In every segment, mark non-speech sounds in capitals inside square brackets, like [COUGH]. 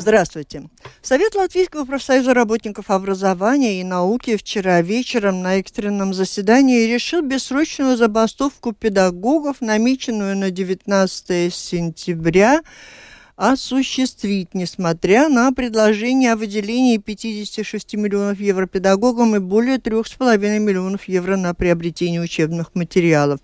Здравствуйте. Совет Латвийского профсоюза работников образования и науки вчера вечером на экстренном заседании решил бессрочную забастовку педагогов, намеченную на 19 сентября, осуществить, несмотря на предложение о выделении 56 миллионов евро педагогам и более 3,5 миллионов евро на приобретение учебных материалов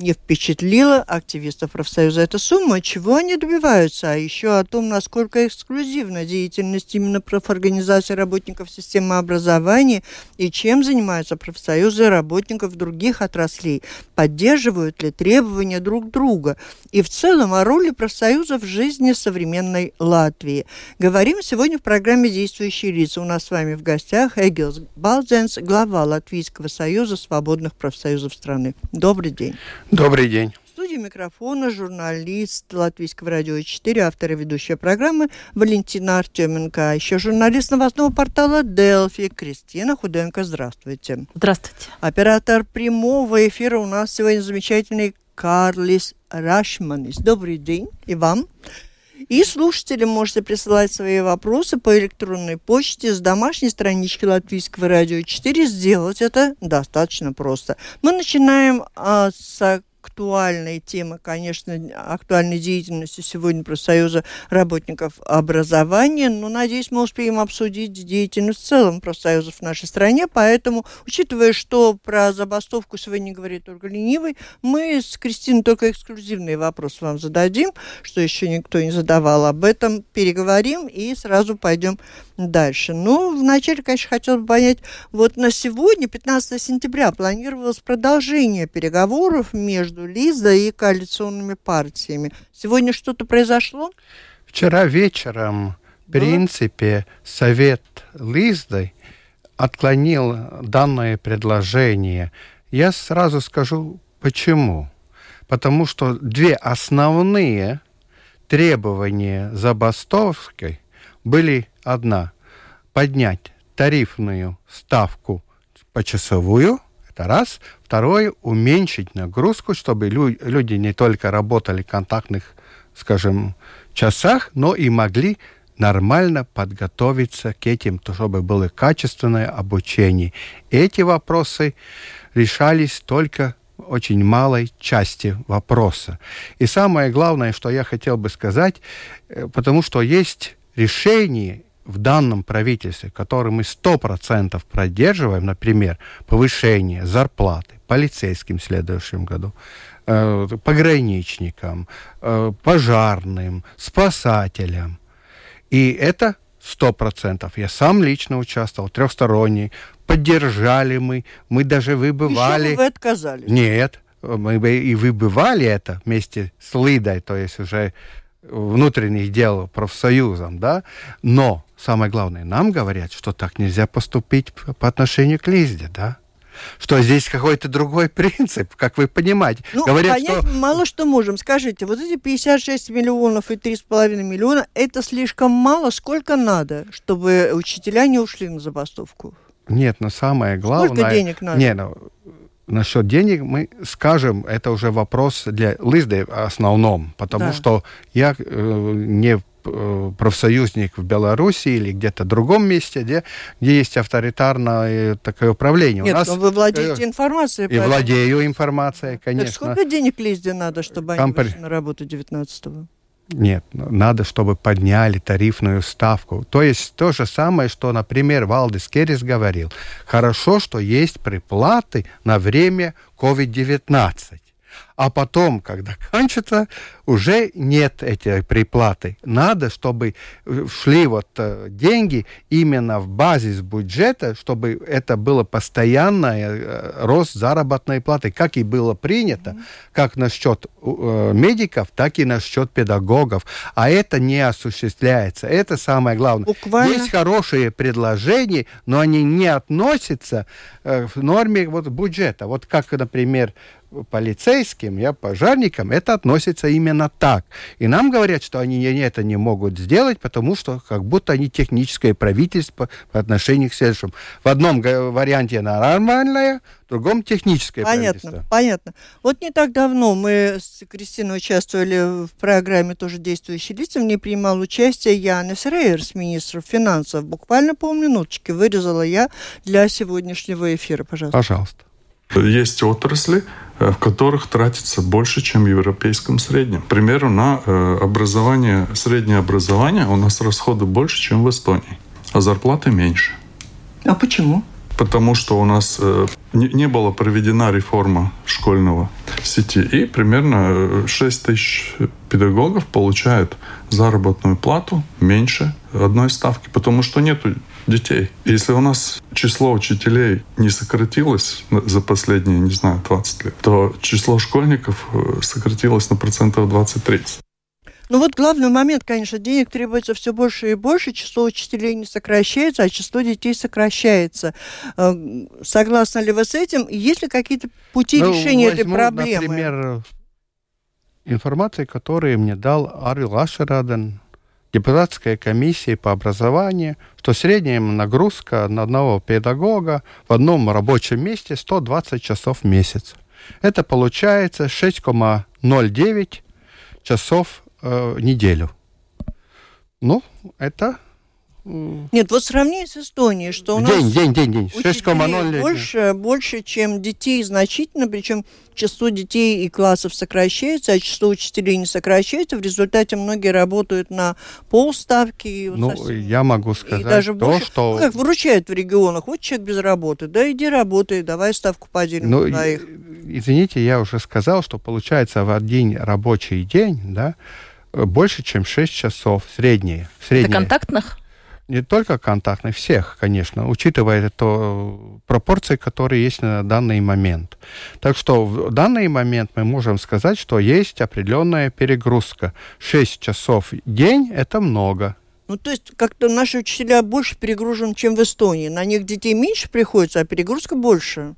не впечатлила активистов профсоюза эта сумма, чего они добиваются, а еще о том, насколько эксклюзивна деятельность именно профорганизации работников системы образования и чем занимаются профсоюзы работников других отраслей, поддерживают ли требования друг друга и в целом о роли профсоюза в жизни современной Латвии. Говорим сегодня в программе «Действующие лица». У нас с вами в гостях Эгилс Балдзенс, глава Латвийского союза свободных профсоюзов страны. Добрый день. Добрый день. В студии микрофона журналист Латвийского радио 4, автор и ведущая программы Валентина Артеменко. А еще журналист новостного портала Делфи Кристина Худенко. Здравствуйте. Здравствуйте. Оператор прямого эфира у нас сегодня замечательный Карлис Рашманис. Добрый день и вам. И слушатели можете присылать свои вопросы по электронной почте с домашней странички Латвийского радио 4. Сделать это достаточно просто. Мы начинаем а, с актуальной темы, конечно, актуальной деятельности сегодня профсоюза работников образования, но, надеюсь, мы успеем обсудить деятельность в целом профсоюзов в нашей стране, поэтому, учитывая, что про забастовку сегодня говорит только ленивый, мы с Кристиной только эксклюзивные вопросы вам зададим, что еще никто не задавал об этом, переговорим и сразу пойдем дальше. Ну, вначале, конечно, хотел бы понять, вот на сегодня, 15 сентября, планировалось продолжение переговоров между Лиза и коалиционными партиями. Сегодня что-то произошло? Вчера вечером, в принципе, совет Лизды отклонил данное предложение. Я сразу скажу, почему. Потому что две основные требования забастовки были одна – поднять тарифную ставку почасовую, это раз. Второе – уменьшить нагрузку, чтобы лю люди не только работали в контактных, скажем, часах, но и могли нормально подготовиться к этим, чтобы было качественное обучение. Эти вопросы решались только очень малой части вопроса. И самое главное, что я хотел бы сказать, э, потому что есть решение в данном правительстве, которое мы 100% поддерживаем, например, повышение зарплаты полицейским в следующем году, э, пограничникам, э, пожарным, спасателям. И это сто процентов. Я сам лично участвовал, трехсторонний. Поддержали мы, мы даже выбывали. Еще вы отказались? Нет, мы и выбывали это вместе с Лидой, то есть уже внутренних дел профсоюзом, да, но самое главное, нам говорят, что так нельзя поступить по отношению к Лизде, да, что здесь какой-то другой [LAUGHS] принцип, как вы понимаете. Ну, Говорят, понять что... мало что можем. Скажите, вот эти 56 миллионов и 3,5 миллиона, это слишком мало? Сколько надо, чтобы учителя не ушли на забастовку? Нет, но самое главное... Сколько денег надо? Нет, ну, насчет денег мы скажем, это уже вопрос для Лизды в основном, потому да. что я э, не э, профсоюзник в Беларуси или где-то другом месте, где, где есть авторитарное такое управление. Нет, У нас, вы владеете э, информацией. И владею информацией, конечно. Так сколько денег Лизде надо, чтобы они Компар... вышли на работу 19-го? Нет, надо, чтобы подняли тарифную ставку. То есть то же самое, что, например, Валдис Керрис говорил. Хорошо, что есть приплаты на время COVID-19. А потом, когда кончится, уже нет этой приплаты. Надо, чтобы шли вот э, деньги именно в базис бюджета, чтобы это было постоянный э, рост заработной платы, как и было принято, как насчет э, медиков, так и насчет педагогов. А это не осуществляется. Это самое главное. Буквально. Есть хорошие предложения, но они не относятся э, в норме вот, бюджета. Вот как, например, полицейским, я пожарникам, это относится именно так. И нам говорят, что они это не могут сделать, потому что как будто они техническое правительство по отношению к следующему. В одном варианте нормальное, в другом техническое понятно, правительство. Понятно. Вот не так давно мы с Кристиной участвовали в программе «Тоже действующие лица». В ней принимал участие Янис Рейерс, министр финансов. Буквально полминуточки вырезала я для сегодняшнего эфира. Пожалуйста. Пожалуйста. Есть отрасли, э, в которых тратится больше, чем в европейском среднем. К примеру, на э, образование, среднее образование у нас расходы больше, чем в Эстонии, а зарплаты меньше. А почему? Потому что у нас э, не было проведена реформа школьного сети, и примерно 6 тысяч педагогов получают заработную плату меньше одной ставки, потому что нет детей. Если у нас число учителей не сократилось за последние, не знаю, 20 лет, то число школьников э, сократилось на процентов 20-30. Ну вот главный момент, конечно, денег требуется все больше и больше, число учителей не сокращается, а число детей сокращается. Э, согласны ли вы с этим? Есть ли какие-то пути ну, решения возьму, этой проблемы? Например, информации, которую мне дал Арил Ашераден, депутатской комиссии по образованию, что средняя нагрузка на одного педагога в одном рабочем месте 120 часов в месяц. Это получается 6,09 часов э, в неделю. Ну, это нет, вот сравни с Эстонией, что у день, нас день, день, день. 6,0 больше, больше, чем детей значительно, причем число детей и классов сокращается, а число учителей не сокращается. В результате многие работают на полставки. Ну, совсем, я могу сказать и даже то, больше, что... Ну, как выручают в регионах. Вот человек без работы, да иди работай, давай ставку поделим ну, на их. Извините, я уже сказал, что получается в один рабочий день, да, больше, чем 6 часов средние. средние. Это контактных? Не только контактных, всех, конечно, учитывая то пропорции, которые есть на данный момент. Так что в данный момент мы можем сказать, что есть определенная перегрузка. 6 часов в день – это много. Ну, то есть как-то наши учителя больше перегружены, чем в Эстонии. На них детей меньше приходится, а перегрузка больше.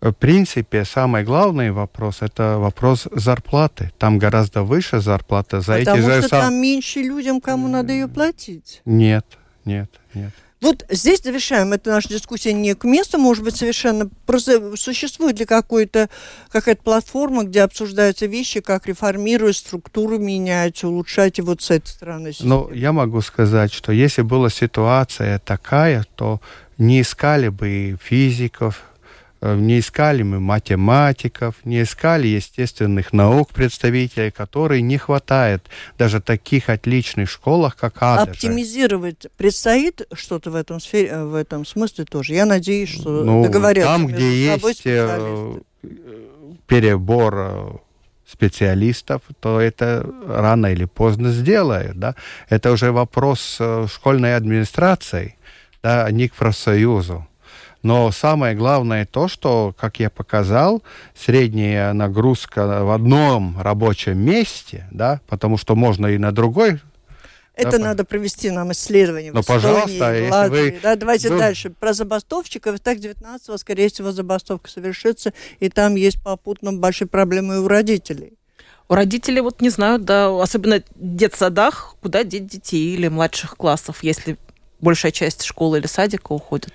В принципе, самый главный вопрос – это вопрос зарплаты. Там гораздо выше зарплата за Потому эти же что сам... там меньше людям, кому надо ее платить. Нет, нет, нет. Вот здесь завершаем. Это наша дискуссия не к месту, может быть, совершенно... Просто существует ли какой-то, какая-то платформа, где обсуждаются вещи, как реформировать, структуру менять, улучшать и вот с этой стороны? Ну, я могу сказать, что если была ситуация такая, то не искали бы физиков, не искали мы математиков, не искали естественных наук представителей, которые не хватает даже таких отличных школах, как Адажа. Оптимизировать предстоит что-то в этом, сфере, э, в этом смысле тоже? Я надеюсь, что ну, договорятся Там, где есть э, перебор специалистов, то это рано или поздно сделают. Да? Это уже вопрос школьной администрации, да, а не к профсоюзу. Но самое главное то, что, как я показал, средняя нагрузка в одном рабочем месте, да, потому что можно и на другой это да, надо провести нам исследование ну, пожалуйста, в Латвии. Вы... Да, давайте ну... дальше. Про забастовщиков. Так, 19-го, скорее всего, забастовка совершится, и там есть попутно большие проблемы у родителей. У родителей вот не знают, да, особенно в детсадах, куда деть детей или младших классов, если большая часть школы или садика уходит.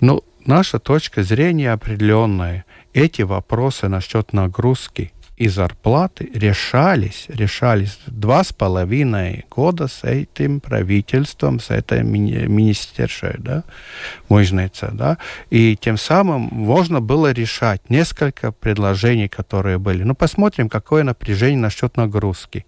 Ну, Наша точка зрения определенная. Эти вопросы насчет нагрузки и зарплаты решались, решались два с половиной года с этим правительством, с этой мини министершей, да, мужница, да, и тем самым можно было решать несколько предложений, которые были. Ну, посмотрим, какое напряжение насчет нагрузки.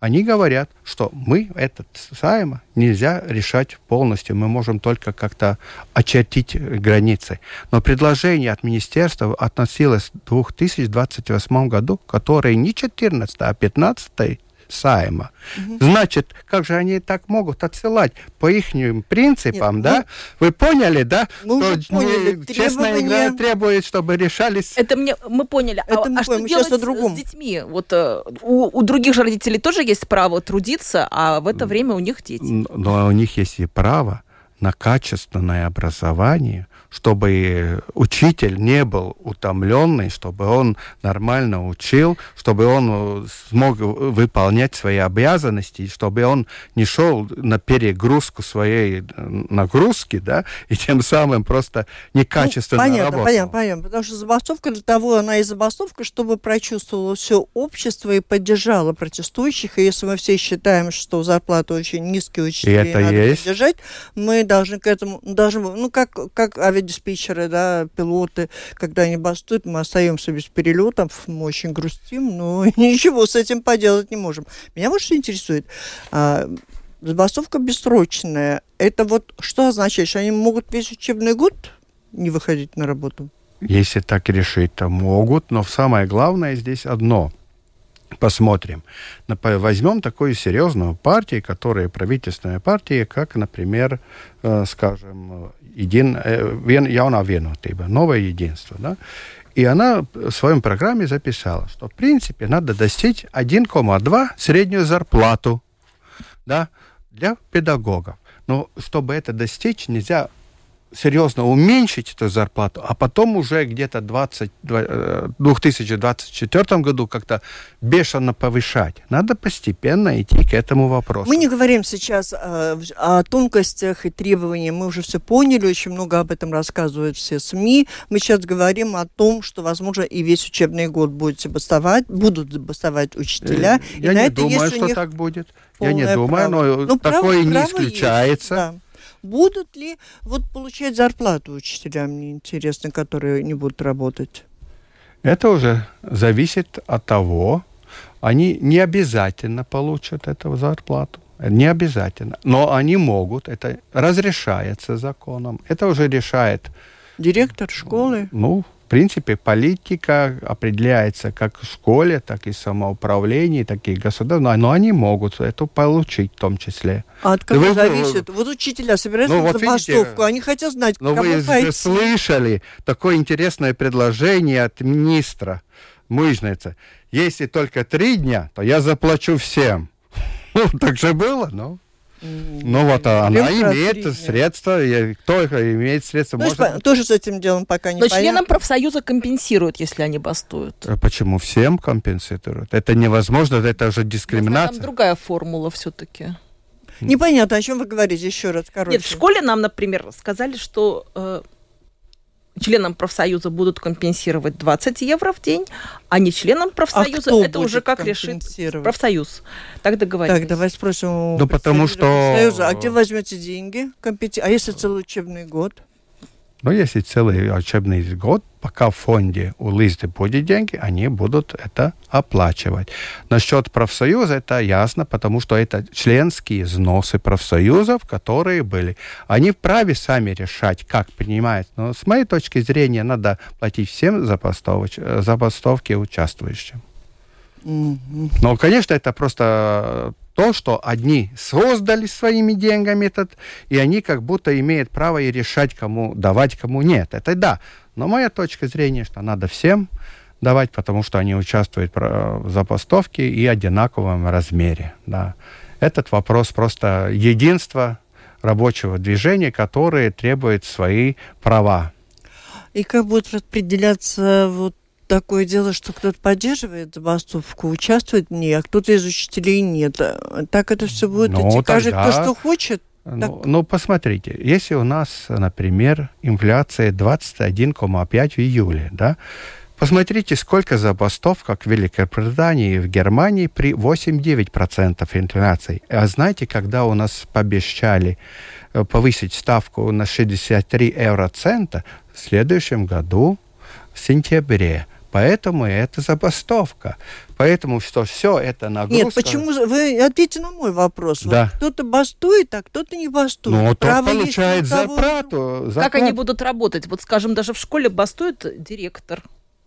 Они говорят, что мы этот сайм нельзя решать полностью, мы можем только как-то очертить границы. Но предложение от министерства относилось к 2028 году, который не 14, а 15 Сайма. Угу. Значит, как же они так могут отсылать по их принципам, Нет, да? Мы... Вы поняли, да? Мы уже поняли. Честная игра требует, чтобы решались... Это мне, мы поняли. Это а, мы а что делать с детьми? Вот э, у, у других же родителей тоже есть право трудиться, а в это время у них дети. Но у них есть и право на качественное образование, чтобы учитель не был утомленный, чтобы он нормально учил, чтобы он смог выполнять свои обязанности, чтобы он не шел на перегрузку своей нагрузки, да, и тем самым просто некачественно ну, понятно, работал. Понятно, понятно, потому что забастовка для того, она и забастовка, чтобы прочувствовало все общество и поддержало протестующих, и если мы все считаем, что зарплаты очень низкие учителей, и это надо есть. поддержать, мы должны к этому, должны, ну, как, как авиадиспетчеры, да, пилоты, когда они бастуют, мы остаемся без перелетов, мы очень грустим, но [LAUGHS] ничего с этим поделать не можем. Меня вот что интересует. А, забастовка бессрочная. Это вот что означает, что они могут весь учебный год не выходить на работу? Если так решить, то могут, но самое главное здесь одно – посмотрим. Возьмем такую серьезную партию, которая правительственная партия, как, например, э, скажем, един, вен, Яуна Венутиба, новое единство. Да? И она в своем программе записала, что в принципе надо достичь 1,2 среднюю зарплату да, для педагогов. Но чтобы это достичь, нельзя серьезно уменьшить эту зарплату, а потом уже где-то в 2024 э, году как-то бешено повышать. Надо постепенно идти к этому вопросу. Мы не говорим сейчас о, э, о тонкостях и требованиях, мы уже все поняли, очень много об этом рассказывают все СМИ. Мы сейчас говорим о том, что, возможно, и весь учебный год будете бастовать, будут бастовать учителя. Э, я не думаю, что так будет. Я не думаю, право. но ну, такое право, не исключается. Есть, да. Будут ли вот получать зарплату учителям, мне интересно, которые не будут работать? Это уже зависит от того, они не обязательно получат эту зарплату. Не обязательно. Но они могут, это разрешается законом. Это уже решает... Директор школы? Ну, принципе, политика определяется как в школе, так и в самоуправлении, так и государством, но они могут это получить в том числе. А от кого вы, зависит? Вот учителя собираются ну, на вот забастовку, они хотят знать, ну, кому вы пойти. слышали такое интересное предложение от министра Мыжницы. Если только три дня, то я заплачу всем. [LAUGHS] Ну, так же было, ну. Ну вот а она имеет средства, и кто имеет средства, ну, может... Тоже с этим делом пока не Но понятно. членам профсоюза компенсируют, если они бастуют. А почему? Всем компенсируют? Это невозможно, это уже дискриминация. Может, там другая формула все-таки. Непонятно, о чем вы говорите, еще раз, короче. Нет, в школе нам, например, сказали, что э, членам профсоюза будут компенсировать 20 евро в день, а не членам профсоюза а это уже как решит профсоюз. Так договорились. Так, давай спросим ну, потому что... профсоюза, а где возьмете деньги? Компенси... А если целый учебный год? Но если целый учебный год, пока в фонде у Лизды будет деньги, они будут это оплачивать. Насчет профсоюза это ясно, потому что это членские взносы профсоюзов, которые были. Они вправе сами решать, как принимать. Но с моей точки зрения надо платить всем забастовки участвующим. Mm-hmm. Но, конечно, это просто то, что одни создали своими деньгами этот, и они как будто имеют право и решать, кому давать, кому нет. Это да. Но моя точка зрения, что надо всем давать, потому что они участвуют в забастовке и одинаковом размере. Да. Этот вопрос просто единства рабочего движения, которое требует свои права. И как будет распределяться вот такое дело, что кто-то поддерживает забастовку, участвует в ней, а кто-то из учителей нет. Так это все будет ну, идти. Каждый, кто что хочет. Ну, ну, посмотрите, если у нас, например, инфляция 21,5 в июле, да, посмотрите, сколько забастовок в Великобритании и в Германии при 8-9% инфляции. А знаете, когда у нас пообещали э, повысить ставку на 63 евроцента, в следующем году, в сентябре, Поэтому это забастовка. Поэтому что все это нагрузка. Нет, почему? Вы ответьте на мой вопрос. Да. Вот кто-то бастует, а кто-то не бастует. Ну, тот Право получает зарплату. Как они будут работать? Вот, скажем, даже в школе бастует директор,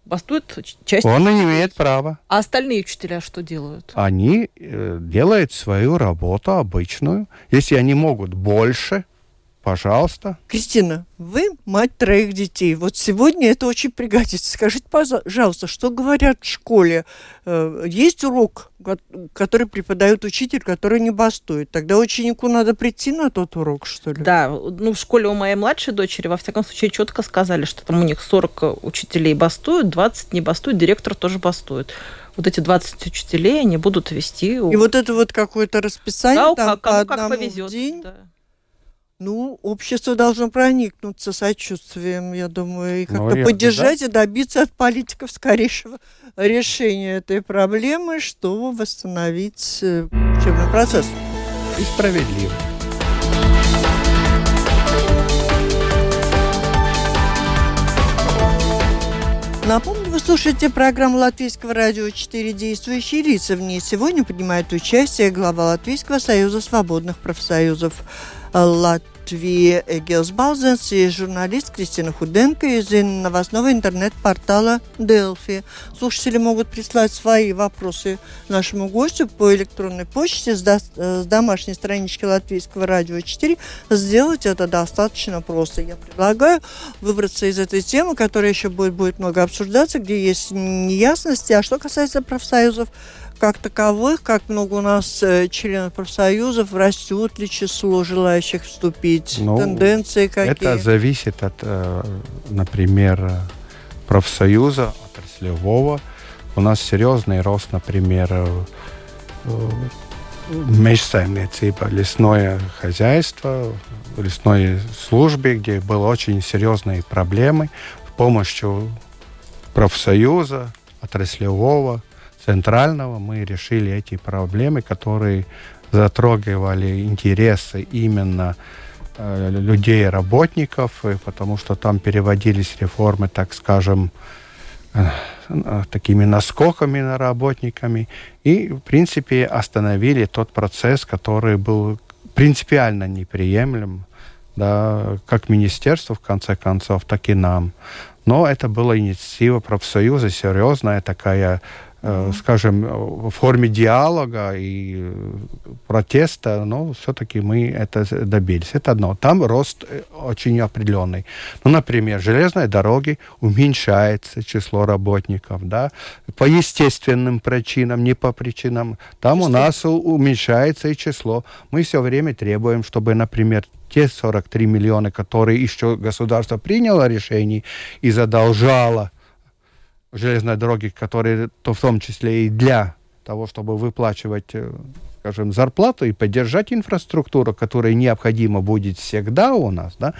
бастует часть... Он не имеет права. А остальные учителя что делают? Они э, делают свою работу обычную. Если они могут больше, пожалуйста. Кристина, вы мать троих детей. Вот сегодня это очень пригодится. Скажите, пожалуйста, что говорят в школе? Э, Есть урок, ко- который преподает учитель, который не бастует. Тогда ученику надо прийти на тот урок, что ли? Да, ну в школе у моей младшей дочери, во всяком случае, четко сказали, что там у них 40 учителей бастуют, 20 не бастуют, директор тоже бастует. Вот эти 20 учителей они будут вести. И вот это вот какое-то расписание да, у там как- по кому как повезет. день. да. Ну, общество должно проникнуться сочувствием, я думаю, и как-то я- поддержать и добиться от политиков скорейшего решения этой проблемы, чтобы восстановить э, учебный процесс. И справедливо. Напомню, вы слушаете программу Латвийского радио «Четыре действующие лица». В ней сегодня принимает участие глава Латвийского союза свободных профсоюзов Латвии Эгилс Балзенс и журналист Кристина Худенко из новостного интернет-портала Делфи. Слушатели могут прислать свои вопросы нашему гостю по электронной почте с, до- с домашней странички Латвийского радио 4. Сделать это достаточно просто. Я предлагаю выбраться из этой темы, которая еще будет, будет много обсуждаться, где есть неясности. А что касается профсоюзов как таковых, как много у нас э, членов профсоюзов, растет ли число желающих вступить, Ну, тенденции какие? Это зависит от, э, например, профсоюза, отраслевого. У нас серьезный рост, например, э, э, межсаймniecība, лесное хозяйство, лесной службе, где были очень серьезные проблемы. С помощью профсоюза, отраслевого, центрального мы решили эти проблемы, которые затрагивали интересы именно э, людей, работников, потому что там переводились реформы, так скажем, э, э, такими наскоками на работниками, и, в принципе, остановили тот процесс, который был принципиально неприемлем, да, как министерству, в конце концов, так и нам. Но это была инициатива профсоюза, серьезная такая, скажем, в форме диалога и э, протеста, но все-таки мы это добились. Это одно. Там рост э, очень определенный. Ну, например, железные дороги уменьшается число работников, да, по естественным причинам, не по причинам. Там у нас уменьшается и число. Мы все время требуем, чтобы, например, те 43 миллиона, которые еще государство приняло решение и задолжало железной дороги, которые то в том числе и для того, чтобы выплачивать, э, скажем, зарплату и поддержать инфраструктуру, которая необходима будет всегда у нас, да.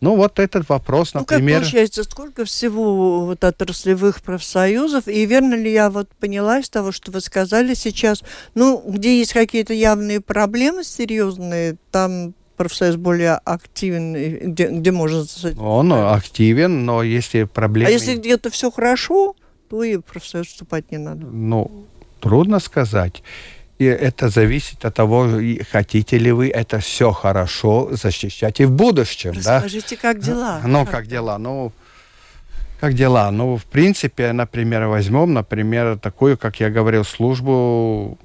Ну, вот этот вопрос, Ну, как например... получается, сколько всего вот отраслевых профсоюзов, и верно ли я вот поняла из того, что вы сказали сейчас, ну, где есть какие-то явные проблемы серьезные, там профсоюз более активен, где, где сказать, Он активен, но если проблемы... А если где-то все хорошо, то и в профсоюз вступать не надо. Ну, трудно сказать. И это зависит от того, хотите ли вы это все хорошо защищать и в будущем, да? Расскажите, как дела? Ну, как дела? Ну, как дела? Ну, в принципе, например, возьмем, например, такую, как я говорил, службу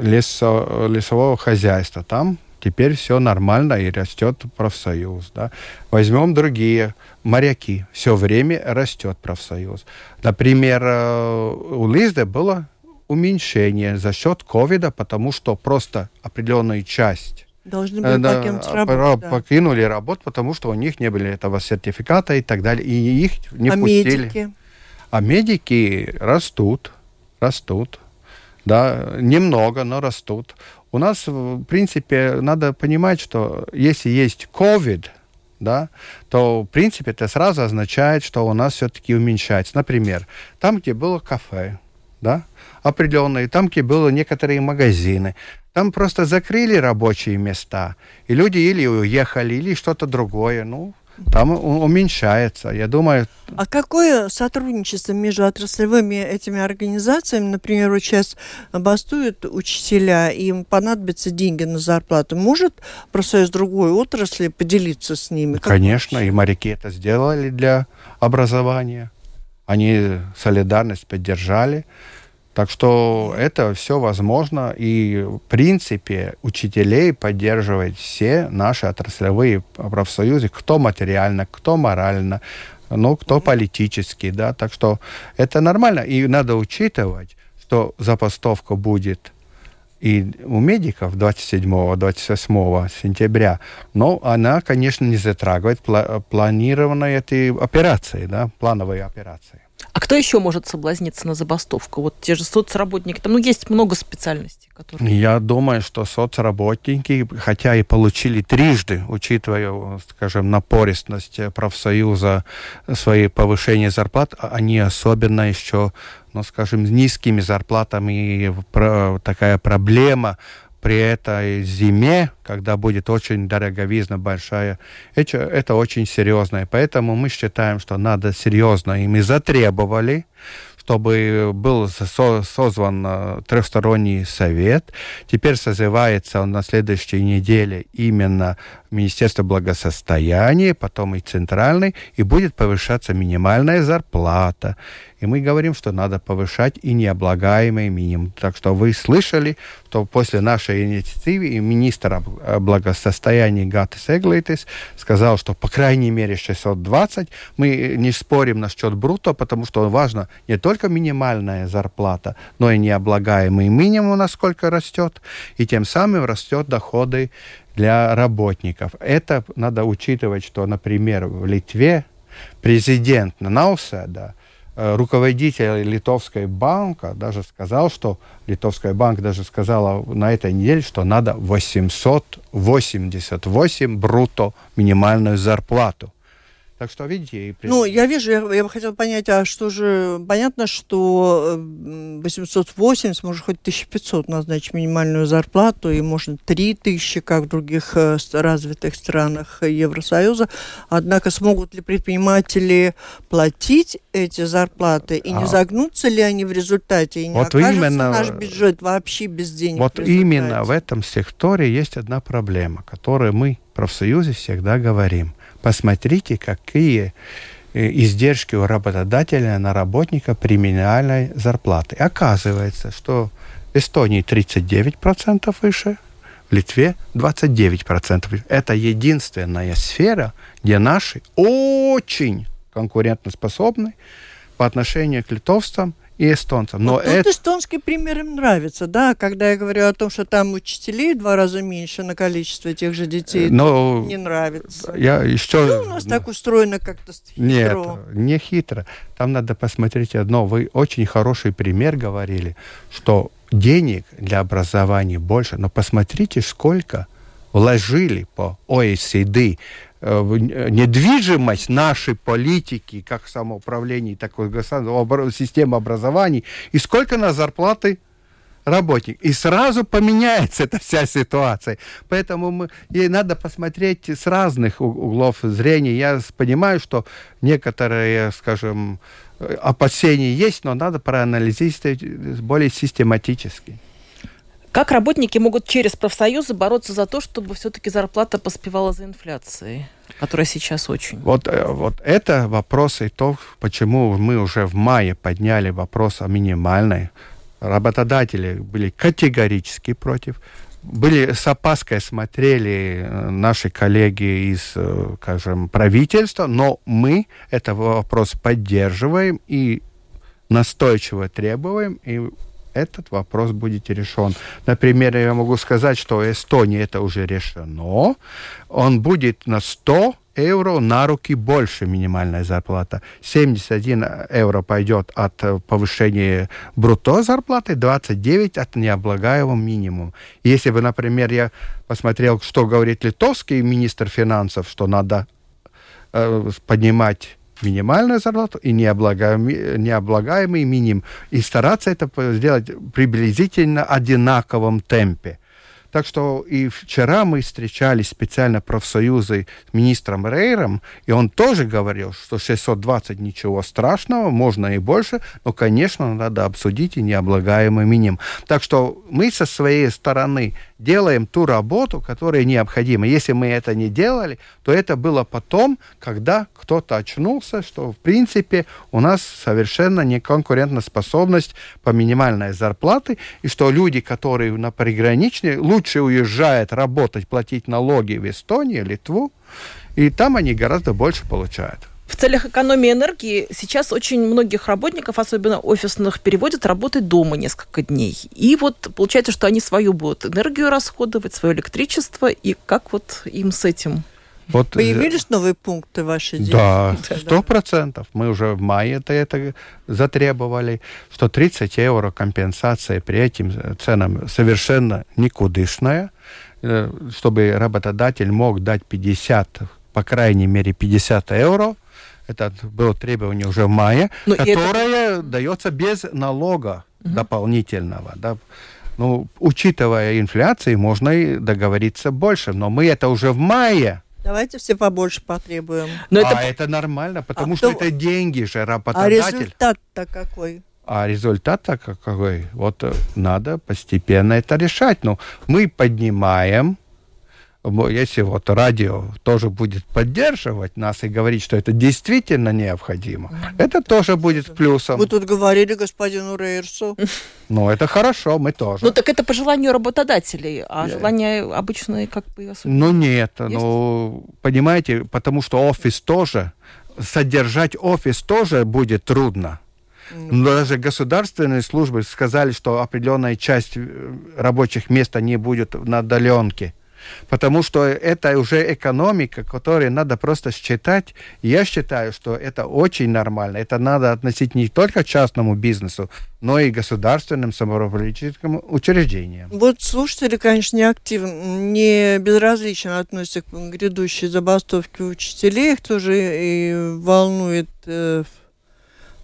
лесо, лесового хозяйства. Там теперь все нормально и растет профсоюз. Да? Возьмем другие моряки. Все время растет профсоюз. Например, э, у Лизды было уменьшение за счет ковида, потому что просто определенную часть Должны Э, были да, покинуть пора- работу. да. покинули работу, потому что у них не было этого сертификата и так далее, и их не а пустили. медики? А медики растут, растут, да, немного, но растут. У нас, в принципе, надо понимать, что если есть COVID, да, то, в принципе, это сразу означает, что у нас все-таки уменьшается. Например, там, где было кафе, да, определенные, там, где были некоторые магазины, там просто закрыли рабочие места, и люди или уехали, или что-то другое. Ну, там уменьшается. Я думаю... А какое сотрудничество между отраслевыми этими организациями? Например, вот сейчас бастуют учителя, им понадобятся деньги на зарплату. Может профсоюз другой отрасли поделиться с ними? Конечно, и моряки это сделали для образования. Они солидарность поддержали. Так что это все возможно. И в принципе учителей поддерживают все наши отраслевые профсоюзы, кто материально, кто морально, ну, кто политически, да. Так что это нормально. И надо учитывать, что забастовка будет и у медиков 27-28 сентября, но она, конечно, не затрагивает планированные эти операции, да, плановые операции. А кто еще может соблазниться на забастовку? Вот те же соцработники. Там ну, есть много специальностей. Которые... Я думаю, что соцработники, хотя и получили трижды, учитывая, скажем, напористность профсоюза, свои повышения зарплат, а они особенно еще, ну, скажем, с низкими зарплатами такая проблема при этой зиме, когда будет очень дороговизна большая, это, это очень серьезно. Поэтому мы считаем, что надо серьезно, и мы затребовали, чтобы был созван э, трехсторонний совет. Теперь созывается он на следующей неделе именно Министерство благосостояния, потом и центральный, и будет повышаться минимальная зарплата. И мы говорим, что надо повышать и необлагаемый минимум. Так что вы слышали, что после нашей инициативы и министр благосостояния Гатис Эглитис сказал, что по крайней мере 620. Мы не спорим насчет бруто, потому что важно не только минимальная зарплата, но и необлагаемый минимум, насколько растет, и тем самым растет доходы для работников. Это надо учитывать, что, например, в Литве президент Науседа, э, руководитель Литовской банка даже сказал, что Литовская банк даже сказала на этой неделе, что надо 888 бруто минимальную зарплату. Так что, видите... И... Ну, я вижу, я, я бы хотела понять, а что же... Понятно, что 880, может, хоть 1500 назначить минимальную зарплату, и можно 3000, как в других э, развитых странах Евросоюза. Однако смогут ли предприниматели платить эти зарплаты, и не а... загнутся ли они в результате, и не вот окажется именно... наш бюджет вообще без денег Вот в именно в этом секторе есть одна проблема, которую мы, профсоюзе, всегда говорим Посмотрите, какие э, издержки у работодателя на работника при минимальной зарплате. Оказывается, что в Эстонии 39% выше, в Литве 29%. Это единственная сфера, где наши очень конкурентоспособны по отношению к литовцам и эстонцам. Но вот тут это... эстонский пример им нравится, да, когда я говорю о том, что там учителей в два раза меньше на количество тех же детей, Но не нравится. Я еще... Ну, у нас так устроено как-то хитро. Нет, не хитро. Там надо посмотреть одно. Вы очень хороший пример говорили, что денег для образования больше, но посмотрите, сколько вложили по OECD недвижимость нашей политики, как самоуправления, так и системы образования, и сколько на зарплаты работник. И сразу поменяется [LAUGHS] эта вся ситуация. Поэтому мы, ей надо посмотреть с разных углов зрения. Я понимаю, что некоторые, скажем, опасения есть, но надо проанализировать более систематически. Как работники могут через профсоюзы бороться за то, чтобы все-таки зарплата поспевала за инфляцией, которая сейчас очень? Вот, э, вот это вопрос и то, почему мы уже в мае подняли вопрос о минимальной. Работодатели были категорически против. Были с опаской смотрели э, наши коллеги из, э, скажем, правительства, но мы этот вопрос поддерживаем и настойчиво требуем, и этот вопрос будет решен. Например, я могу сказать, что Эстонии это уже решено. Он будет на 100 евро на руки больше минимальная зарплата. 71 евро пойдет от повышения брутто зарплаты, 29 от необлагаемого минимума. Если бы, например, я посмотрел, что говорит литовский министр финансов, что надо э, поднимать минимальную зарплату и необлагаемый, необлагаемый минимум. И стараться это сделать приблизительно одинаковом темпе. Так что и вчера мы встречались специально профсоюзы с министром Рейром, и он тоже говорил, что 620 ничего страшного, можно и больше, но, конечно, надо обсудить и необлагаемый минимум. Так что мы со своей стороны делаем ту работу, которая необходима. Если мы это не делали, то это было потом, когда кто-то очнулся, что, в принципе, у нас совершенно не конкурентоспособность по минимальной зарплате, и что люди, которые на приграничной, лучше уезжают работать, платить налоги в Эстонию, Литву, и там они гораздо больше получают. В целях экономии энергии сейчас очень многих работников, особенно офисных, переводят работать дома несколько дней. И вот получается, что они свою будут энергию расходовать, свое электричество. И как вот им с этим? Вот, э, Появились новые пункты вашей деятельности? [LAUGHS] Да, сто процентов. Мы уже в мае это, это затребовали, что 30 евро компенсация при этим ценам совершенно никудышная, э, чтобы работодатель мог дать 50, по крайней мере 50 евро – это было требование уже в мае, Но ну, которое это... дается без налога угу. дополнительного. Да. Ну, учитывая инфляцию, можно и договориться больше. Но мы это уже в мае. Давайте все побольше потребуем. Но а это... это нормально, потому а что кто... это деньги же, работодатель. А результат-то какой? А результат-то какой? Вот э, надо постепенно это решать. Ну, мы поднимаем если вот радио тоже будет поддерживать нас и говорить, что это действительно необходимо, это тоже будет плюсом. Вы тут говорили господину Рейерсу. [LAUGHS] Ну, это хорошо, мы тоже. Ну, так это по желанию работодателей, а yeah. желание обычное как бы. Ну, нет, Есть? ну, понимаете, потому что офис тоже, содержать офис тоже будет трудно. Но даже государственные службы сказали, что определенная часть э, рабочих мест не будет на удаленке потому что это уже экономика, которую надо просто считать. Я считаю, что это очень нормально. Это надо относить не только частному бизнесу, но и государственным самоуправленческим учреждениям. Вот слушатели, конечно, не активно, не безразлично относятся к грядущей забастовке учителей. Их тоже и волнует э,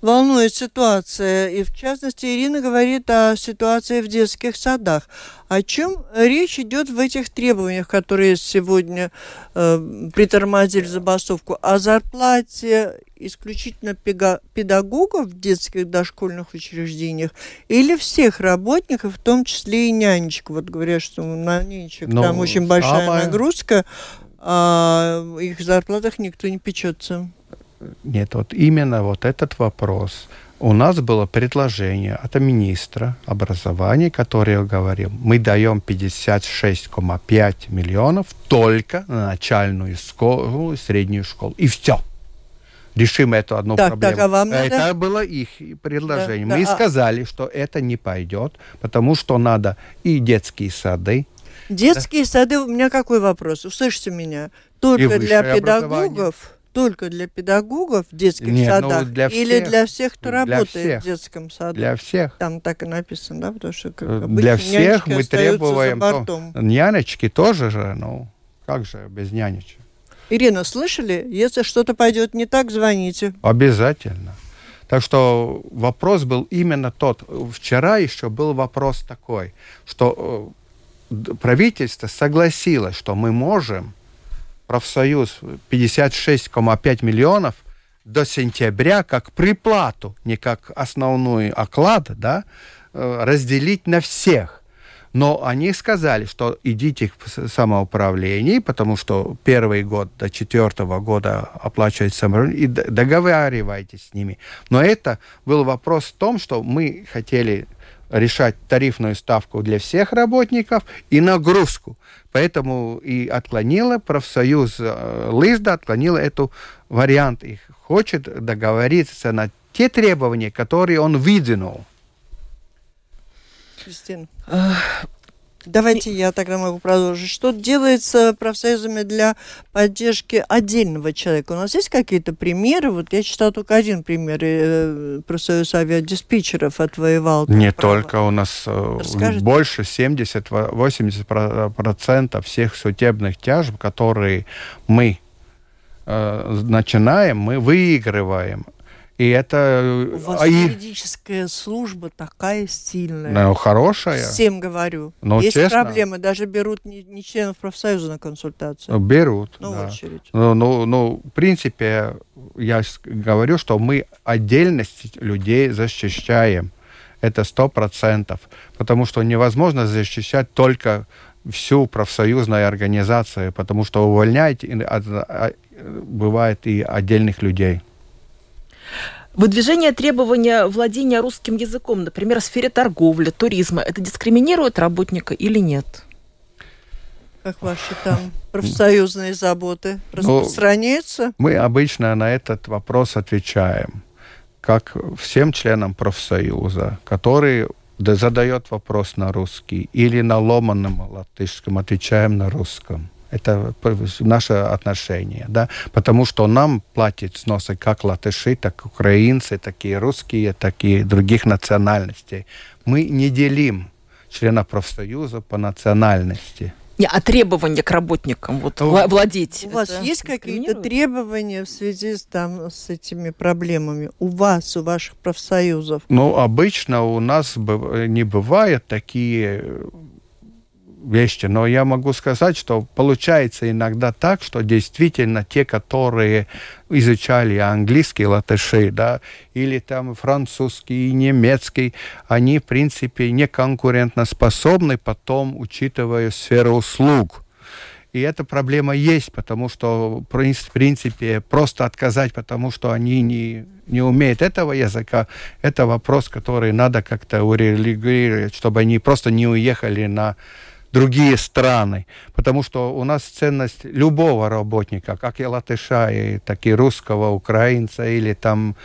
волнует ситуация. И в частности, Ирина говорит о ситуации в детских садах. О чем речь идет в этих требованиях, которые сегодня э, притормозили забастовку? О зарплате исключительно педагогов в детских дошкольных учреждениях или всех работников, в том числе и нянечек? Вот говорят, что на нянечек Но там очень большая самое... нагрузка, а их зарплатах никто не печется. Нет, вот именно вот этот вопрос. У нас было предложение от министра образования, который говорил, мы даем 56,5 миллионов только на начальную школу и среднюю школу. И все. Решим эту одну так, проблему. Так, а вам надо... Это было их предложение. Да, мы да, сказали, а... что это не пойдет, потому что надо и детские сады, Детские да? сады, у меня какой вопрос? Услышьте меня. Только для педагогов только для педагогов в детских Нет, ну, садах ну, для всех, или для всех, кто для работает всех. в детском саду? Для всех. Там так и написано, да? Потому что как обычно, для всех мы требуем... Ну, нянечки тоже же, ну, как же без нянечек? Ирина, слышали? Если что-то пойдет не так, звоните. Обязательно. Так что вопрос был именно тот. Вчера еще был вопрос такой, что э, правительство согласилось, что мы можем профсоюз 56,5 миллионов до сентября как приплату, не как основной оклад, да, э, разделить на всех. Но они сказали, что идите в самоуправление, потому что первый год до четвертого года оплачивать самоуправление, и договаривайтесь с ними. Но это был вопрос в том, что мы хотели решать тарифную ставку для всех работников и нагрузку. Поэтому и отклонила профсоюз э, Лизда, отклонила эту вариант и хочет договориться на те требования, которые он выдвинул. Кристина. Давайте я тогда могу продолжить. Что делается профсоюзами для поддержки отдельного человека? У нас есть какие-то примеры? Вот я читал только один пример. Э, профсоюз авиадиспетчеров отвоевал. Не право. только. У нас э, Расскажите. больше 70-80% всех судебных тяжб, которые мы э, начинаем, мы выигрываем. И это... У вас а и- юридическая служба такая сильная. ну, хорошая. Всем говорю. Ну, Есть честно. проблемы, даже берут не, не членов профсоюза на консультацию. Берут. Ну, да. очередь. Ну, ну, ну, в принципе, я говорю, что мы отдельность людей защищаем. Это сто процентов. Потому что невозможно защищать только всю профсоюзную организацию, потому что увольнять от- а- бывает и отдельных людей. Выдвижение требования владения русским языком, например, в сфере торговли, туризма, это дискриминирует работника или нет? Как ваши там профсоюзные заботы Ну, распространяются? Мы обычно на этот вопрос отвечаем, как всем членам профсоюза, который да- задает вопрос на русский или на ломаном латышском, отвечаем на русском. Это наше отношение, да, потому что нам платят сносы как латыши, так украинцы, так и русские, так и других национальностей. Мы не делим членов профсоюза по национальности. Не, а требования к работникам вот Ну, вла- владеть. У вас это есть какие-то требования в связи с, там, с этими проблемами? У вас, у ваших профсоюзов? Ну, обычно у нас не бывают такие вещи, но я могу сказать, что получается иногда так, что действительно те, которые изучали английский, латыши, да, или там французский, немецкий, они, в принципе, не конкурентоспособны потом, учитывая сферу услуг. И эта проблема есть, потому что, в принципе, просто отказать, потому что они не, не умеют этого языка, это вопрос, который надо как-то урегулировать, чтобы они просто не уехали на другие страны. Потому что у нас ценность любого работника, как и латыша, и, так и русского, украинца или там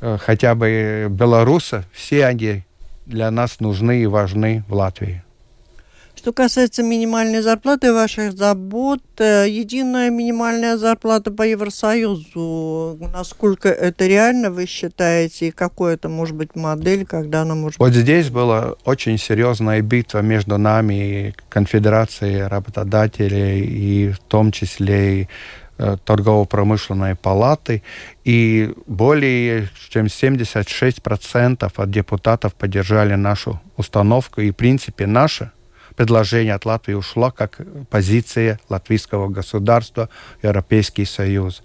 э, хотя бы белоруса, все они для нас нужны и важны в Латвии. Что касается минимальной зарплаты ваших забот, э, единая минимальная зарплата по Евросоюзу, насколько это реально, вы считаете, и какой это может быть модель, когда она может Вот здесь была очень серьезная битва между нами и Конфедерацией работодателей, и в том числе и э, торгово-промышленной палаты, и более чем 76% от депутатов поддержали нашу установку, и, в принципе, наше предложение от Латвии ушло как позиция латвийского государства Европейский Союз.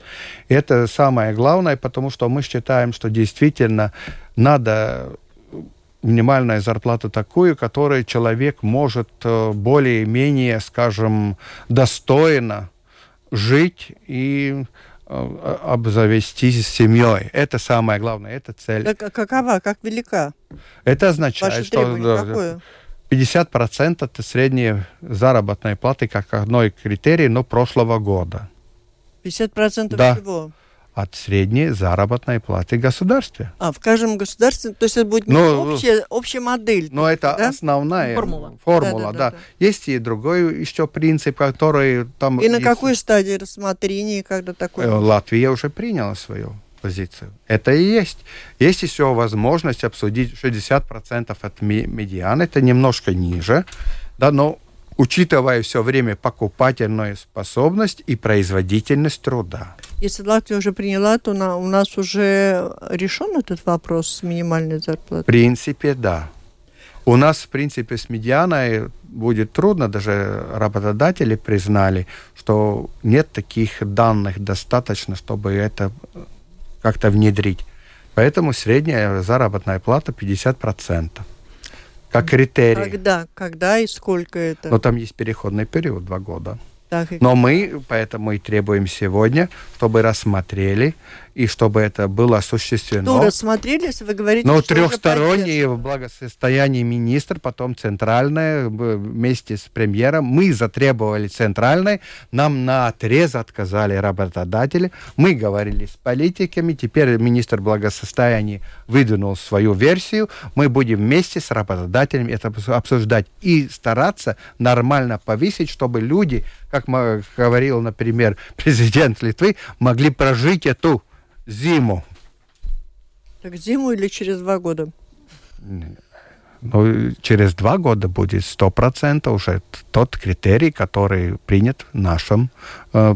И это самое главное, потому что мы считаем, что действительно надо минимальную зарплату такую, которой человек может э, более-менее, скажем, достойно жить и э, обзавестись семьей. Это самое главное, это цель. Так, а какова, как велика? это означает, Ваше что да, какое? 50% это средней заработной платы как одной критерий, но прошлого года. 50% Да. всего? От средней заработной платы в государстве. А, в каждом государстве, то есть это будет не Ну, общая, общая модель. Но это да? основная Формула. формула, Да, да, да, да, да. Есть и другой еще принцип, который там... И на есть- какой стадии рассмотрения, когда Э, такое? Латвия уже приняла свою позицию. Это и есть. Есть еще возможность обсудить 60% от медиан, это немножко ниже, да, но учитывая все время покупательную способность и производительность труда. Если Латвия уже приняла, то на- у нас уже решен этот вопрос с минимальной В зарплатой? принципе, да. У нас, в принципе, с медианой будет трудно, даже работодатели признали, что нет таких данных достаточно, чтобы это как-то внедрить. Поэтому средняя заработная плата 50%. Как критерий. Когда? Когда и сколько это? Но там есть переходный период, два года. Так, и- Но мы поэтому и требуем сегодня, чтобы рассмотрели и чтобы это было осуществлено. Ну, рассмотрели, если вы говорите, Ну, что поддержано. в благосостоянии министр, потом центральное вместе с премьером. Мы затребовали центральное, нам на отрез отказали работодатели. Мы говорили с политиками, теперь министр благосостояния выдвинул свою версию. Мы будем вместе с работодателями это обсуждать и стараться нормально повысить, чтобы люди, как говорил, например, [LAUGHS] президент Литвы, могли прожить эту зиму. Так зиму или через два года? Но через два года будет 100% уже тот критерий, который принят в нашем э,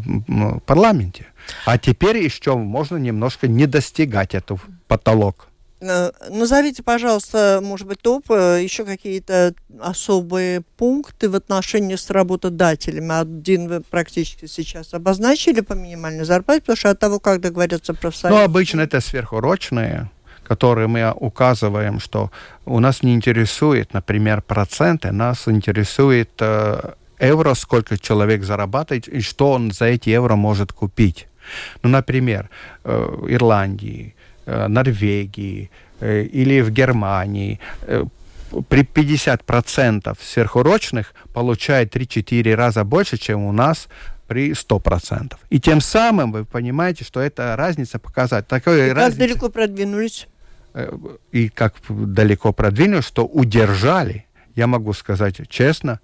парламенте. А теперь еще можно немножко не достигать этот потолок. Э, назовите, пожалуйста, может быть, топ, э, еще какие-то особые пункты в отношении с работодателями. Один вы практически сейчас обозначили по минимальной зарплате, потому что от того, как договорятся профсоюзы... Ну, обычно это сверхурочные, которые мы указываем, что у нас не интересует, например, проценты, нас интересует э, евро, сколько человек зарабатывает и что он за эти евро может купить. Ну, например, Ирландии, Норвегии э, или в Германии э, при 50% сверхурочных получает 3-4 раза больше, чем у нас при 100%. И тем самым вы понимаете, что эта разница показать. Такой и разницы, как далеко продвинулись? И как далеко продвинулись, что удержали, я могу сказать честно,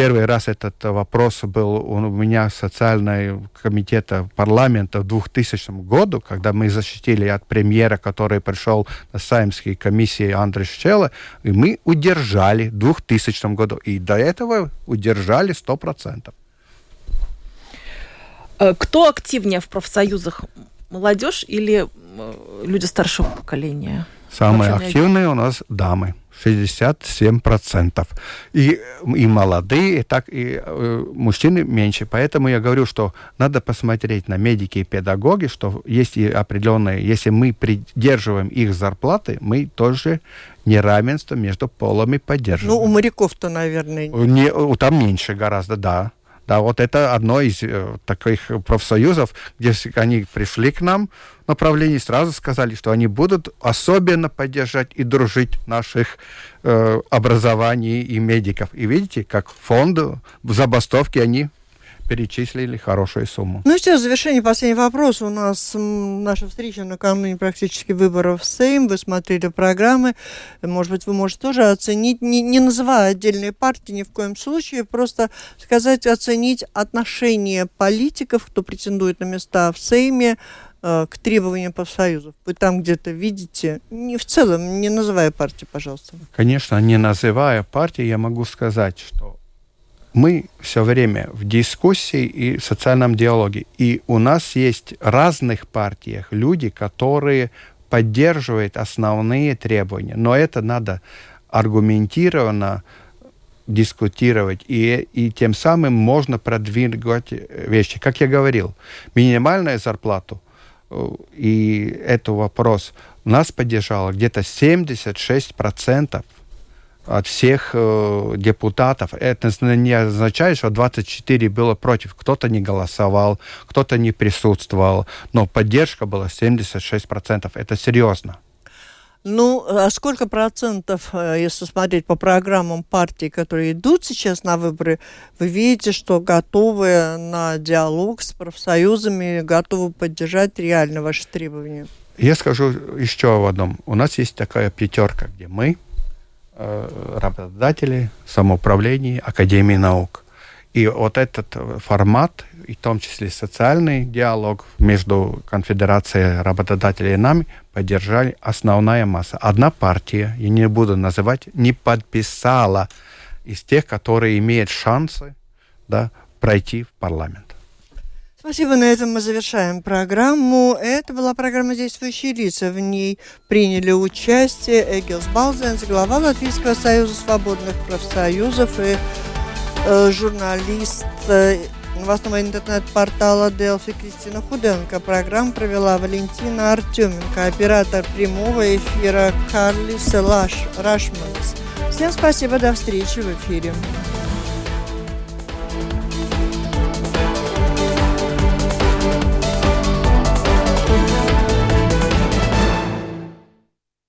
Первый раз этот вопрос был у меня социального комитета парламента в 2000 году, когда мы защитили от премьера, который пришел на Саймские комиссии Андрей Щела, и мы удержали в 2000 году. И до этого удержали 100%. Э, кто активнее в профсоюзах? Молодежь или э, люди старшего поколения? Самые активные у нас дамы. 67%. И, и молодые, так и э, мужчины меньше. Поэтому я говорю, что надо посмотреть на медики и педагоги, что есть и определенные, если мы придерживаем их зарплаты, мы тоже неравенство между полами поддерживаем. Ну, у моряков-то, наверное... Не, там меньше гораздо, да. Да, вот это одно из э, таких профсоюзов, где они пришли к нам в направлении, сразу сказали, что они будут особенно поддержать и дружить наших э, образований и медиков. И видите, как фонды в забастовке они перечислили хорошую сумму. Ну, сейчас в завершение последний вопрос. У нас наша встреча накануне практически выборов в Сейм. Вы смотрели программы. Может быть, вы можете тоже оценить, не, не называя отдельные партии ни в коем случае, просто сказать, оценить отношение политиков, кто претендует на места в Сейме, э, к требованиям профсоюзов. Вы там где-то видите, не в целом, не называя партии, пожалуйста. Конечно, не называя партии, я могу сказать, что мы все время в дискуссии и социальном диалоге. И у нас есть в разных партиях люди, которые поддерживают основные требования. Но это надо аргументированно дискутировать, и, и тем самым можно продвигать вещи. Как я говорил, минимальная зарплату э, и этот вопрос нас поддержало где-то 76% от всех э, депутатов. Это не означает, что 24 было против. Кто-то не голосовал, кто-то не присутствовал, но поддержка была 76%. Это серьезно. Ну, а сколько процентов, э, если смотреть по программам партий, которые идут сейчас на выборы, вы видите, что готовы на диалог с профсоюзами, готовы поддержать реально ваши требования? Я скажу еще об одном. У нас есть такая пятерка, где мы, Э, работодатели, самоуправление, Академии наук. И вот этот формат, и в том числе социальный диалог между Конфедерацией работодателей и нами, поддержали основная масса. Одна партия, я не буду называть, не подписала из тех, которые имеют шансы да, пройти в парламент. Спасибо, на этом мы завершаем программу. Это была программа «Действующие лица». В ней приняли участие Эгилс Балзенс, глава Латвийского союза свободных профсоюзов и э, журналист э, новостного интернет-портала Делфи Кристина Худенко. Программу провела Валентина Артеменко, оператор прямого эфира Карли Селаш Рашманс. Всем спасибо, до встречи в эфире.